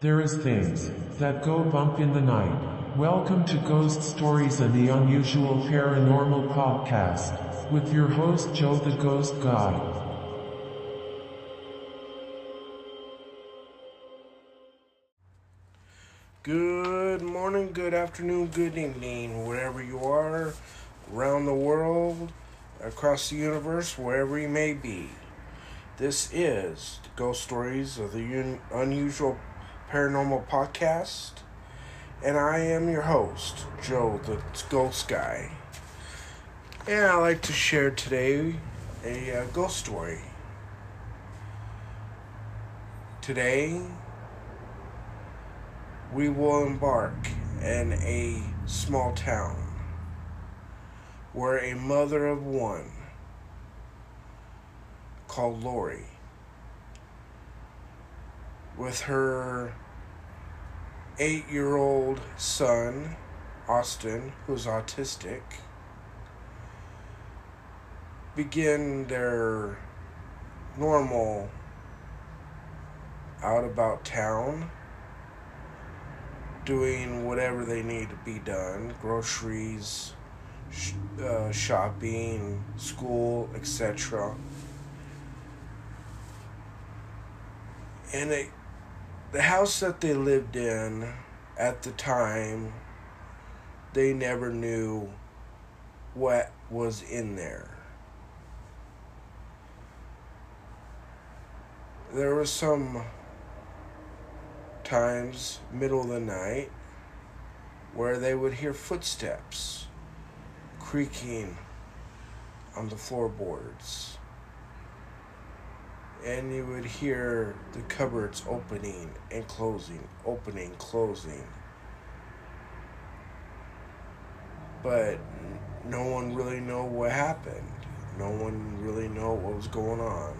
There is things that go bump in the night. Welcome to Ghost Stories and the Unusual Paranormal Podcast with your host Joe the Ghost Guy. Good morning, good afternoon, good evening, wherever you are around the world, across the universe, wherever you may be. This is Ghost Stories of the Un- Unusual Paranormal Podcast, and I am your host, Joe the Ghost Guy. And I'd like to share today a uh, ghost story. Today, we will embark in a small town where a mother of one called Lori with her eight year old son, Austin, who's autistic, begin their normal out about town doing whatever they need to be done groceries, sh- uh, shopping, school, etc. And they, the house that they lived in at the time, they never knew what was in there. There was some times, middle of the night, where they would hear footsteps creaking on the floorboards. And you would hear the cupboards opening and closing, opening, closing. But no one really know what happened. No one really know what was going on.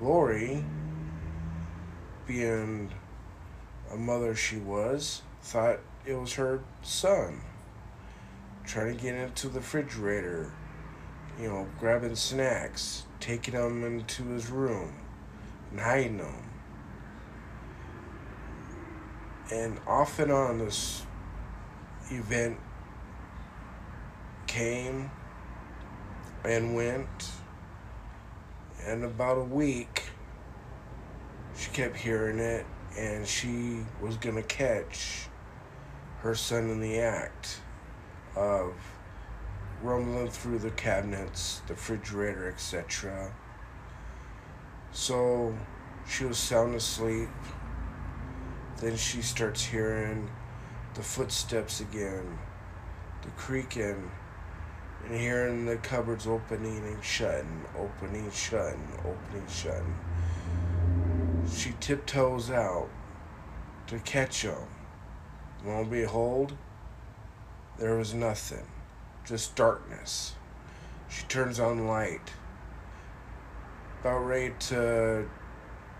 Lori being a mother she was, thought it was her son. Trying to get into the refrigerator, you know, grabbing snacks, taking them into his room, and hiding them. And off and on, this event came and went. And about a week, she kept hearing it and she was going to catch her son in the act of rumbling through the cabinets, the refrigerator, etc. So she was sound asleep. Then she starts hearing the footsteps again, the creaking, and hearing the cupboards opening and shutting, opening, shutting, opening, shutting she tiptoes out to catch him. Lo and behold, there was nothing, just darkness. She turns on light, about ready to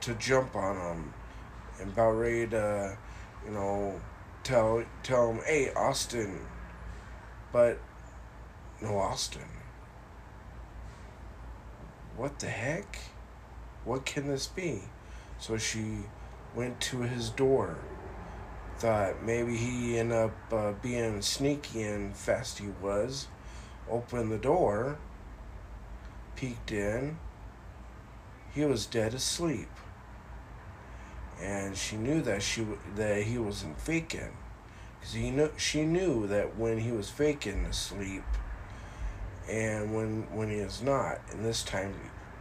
to jump on him, and about ready to, you know, tell tell him, "Hey, Austin," but no Austin. What the heck? What can this be? So she went to his door. Thought maybe he ended up uh, being sneaky and fast he was. Opened the door, peeked in. He was dead asleep. And she knew that she that he wasn't faking, because he knew she knew that when he was faking asleep, and when when he is not, and this time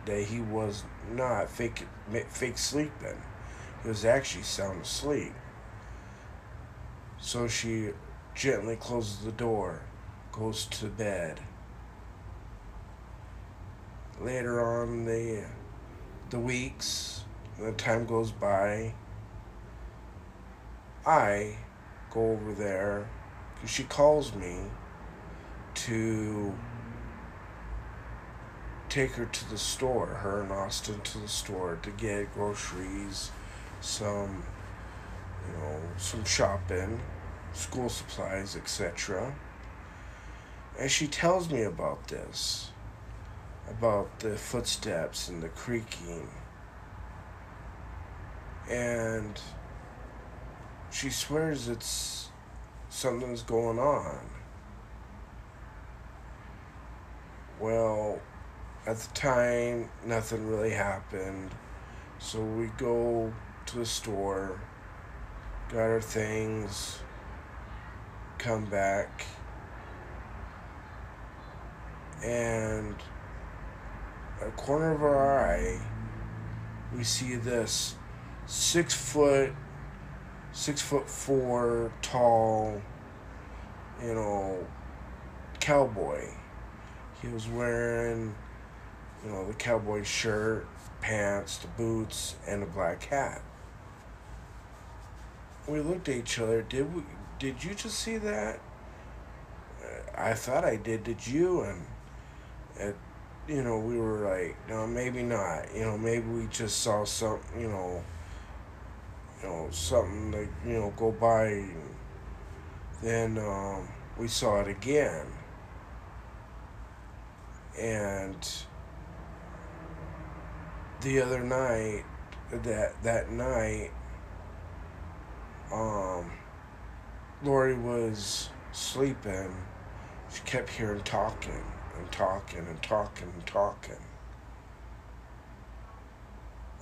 that he was not fake fake sleeping. He was actually sound asleep. So she gently closes the door, goes to bed. Later on, the the weeks, the time goes by. I go over there because she calls me to take her to the store, her and Austin to the store to get groceries, some, you know, some shopping, school supplies, etc. And she tells me about this, about the footsteps and the creaking. and she swears it's something's going on. Well, at the time, nothing really happened. So we go to the store, got our things, come back, and a corner of our eye, we see this six foot, six foot four tall, you know, cowboy. He was wearing, you know, the cowboy shirt, pants, the boots, and a black hat. We looked at each other. Did we? Did you just see that? I thought I did. Did you? And, and you know, we were like, no, maybe not. You know, maybe we just saw some, you know, you know, something that you know go by. And then um, we saw it again, and the other night, that that night, um, Lori was sleeping. She kept hearing talking and talking and talking and talking.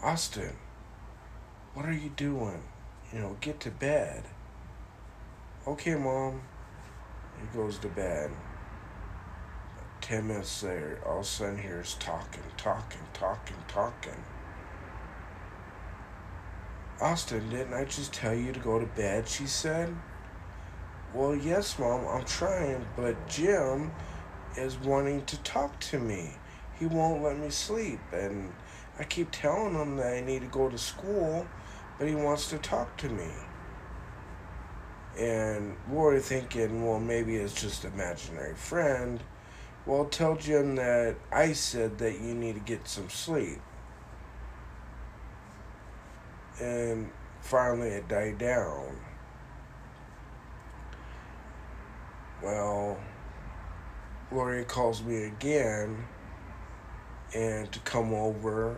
Austin, what are you doing? You know, get to bed. Okay, Mom. He goes to bed. Ten minutes later, all of a sudden, hears talking, talking, talking, talking. Austin, didn't I just tell you to go to bed? She said. Well, yes, Mom, I'm trying, but Jim is wanting to talk to me. He won't let me sleep, and I keep telling him that I need to go to school, but he wants to talk to me. And we're thinking, well, maybe it's just imaginary friend. Well, tell Jim that I said that you need to get some sleep. And finally, it died down. Well, Lori calls me again and to come over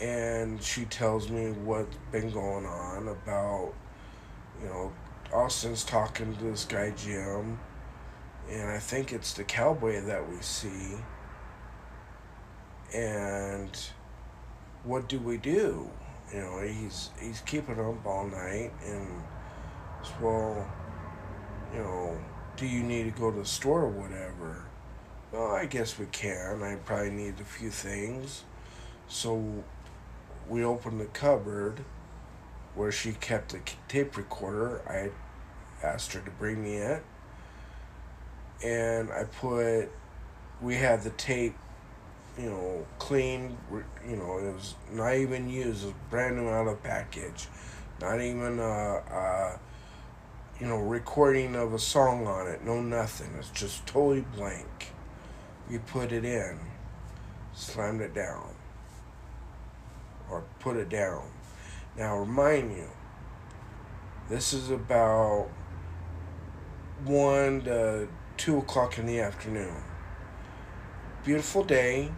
and she tells me what's been going on about you know Austin's talking to this guy Jim and I think it's the cowboy that we see and what do we do you know he's he's keeping up all night and well you know do you need to go to the store or whatever? Well, I guess we can. I probably need a few things. So we opened the cupboard where she kept the tape recorder. I asked her to bring me it. And I put, we had the tape, you know, clean, you know, it was not even used, it was brand new out of package. Not even a, a you know, recording of a song on it. No nothing. It's just totally blank. You put it in, slammed it down, or put it down. Now, remind you, this is about 1 to 2 o'clock in the afternoon. Beautiful day,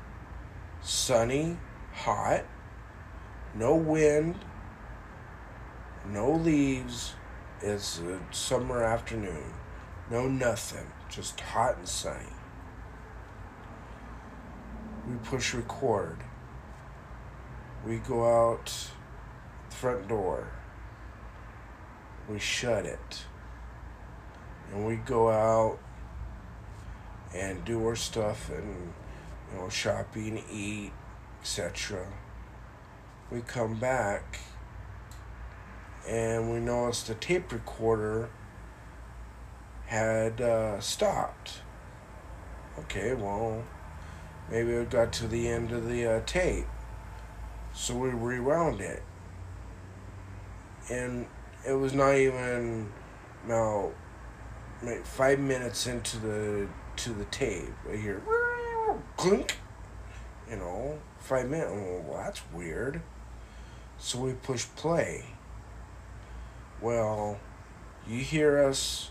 sunny, hot, no wind, no leaves it's a summer afternoon. No nothing. Just hot and sunny. We push record. We go out the front door. We shut it. And we go out and do our stuff and you know shopping, eat, etc. We come back and we noticed the tape recorder had uh, stopped. Okay, well, maybe it got to the end of the uh, tape. So we rewound it. And it was not even now five minutes into the to the tape. I hear clink. You know, five minutes. Oh, well, that's weird. So we push play. Well, you hear us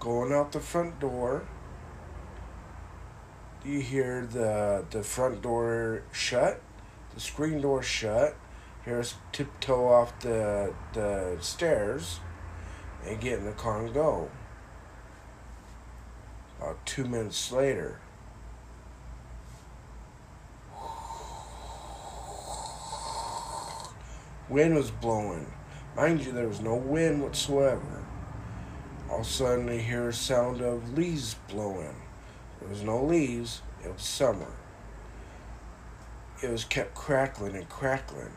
going out the front door. You hear the the front door shut, the screen door shut, hear us tiptoe off the the stairs and get in the car and go. About two minutes later, wind was blowing. Mind you, there was no wind whatsoever. All of a sudden, I hear a sound of leaves blowing. There was no leaves, it was summer. It was kept crackling and crackling.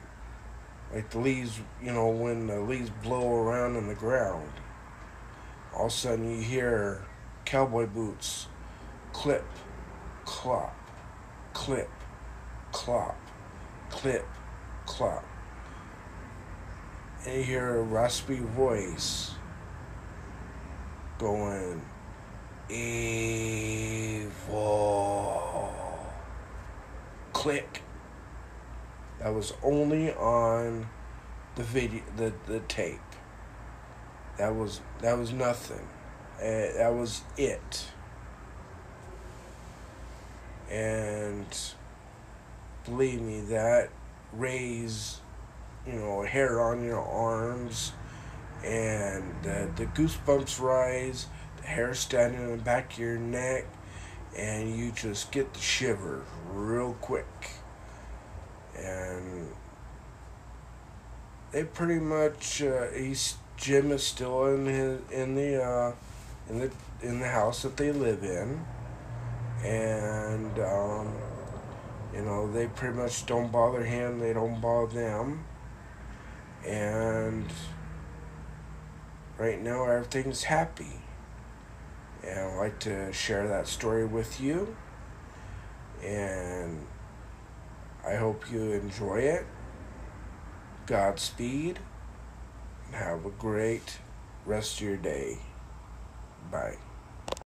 Like the leaves, you know, when the leaves blow around in the ground. All of a sudden, you hear cowboy boots clip, clop, clip, clop, clip, clop and hear a raspy voice going, evil. Click. That was only on the video, the, the tape. That was that was nothing. Uh, that was it. And believe me, that raised you know, hair on your arms, and the, the goosebumps rise, the hair standing on the back of your neck, and you just get the shiver real quick. And they pretty much uh, he's Jim is still in his in the uh, in the in the house that they live in, and um, you know they pretty much don't bother him. They don't bother them and right now everything's happy. And I'd like to share that story with you. And I hope you enjoy it. Godspeed. And have a great rest of your day. Bye.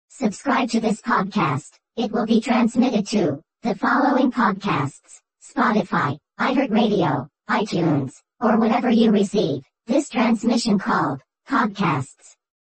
Subscribe to this podcast. It will be transmitted to the following podcasts Spotify, iHeartRadio, iTunes or whatever you receive. This transmission called podcasts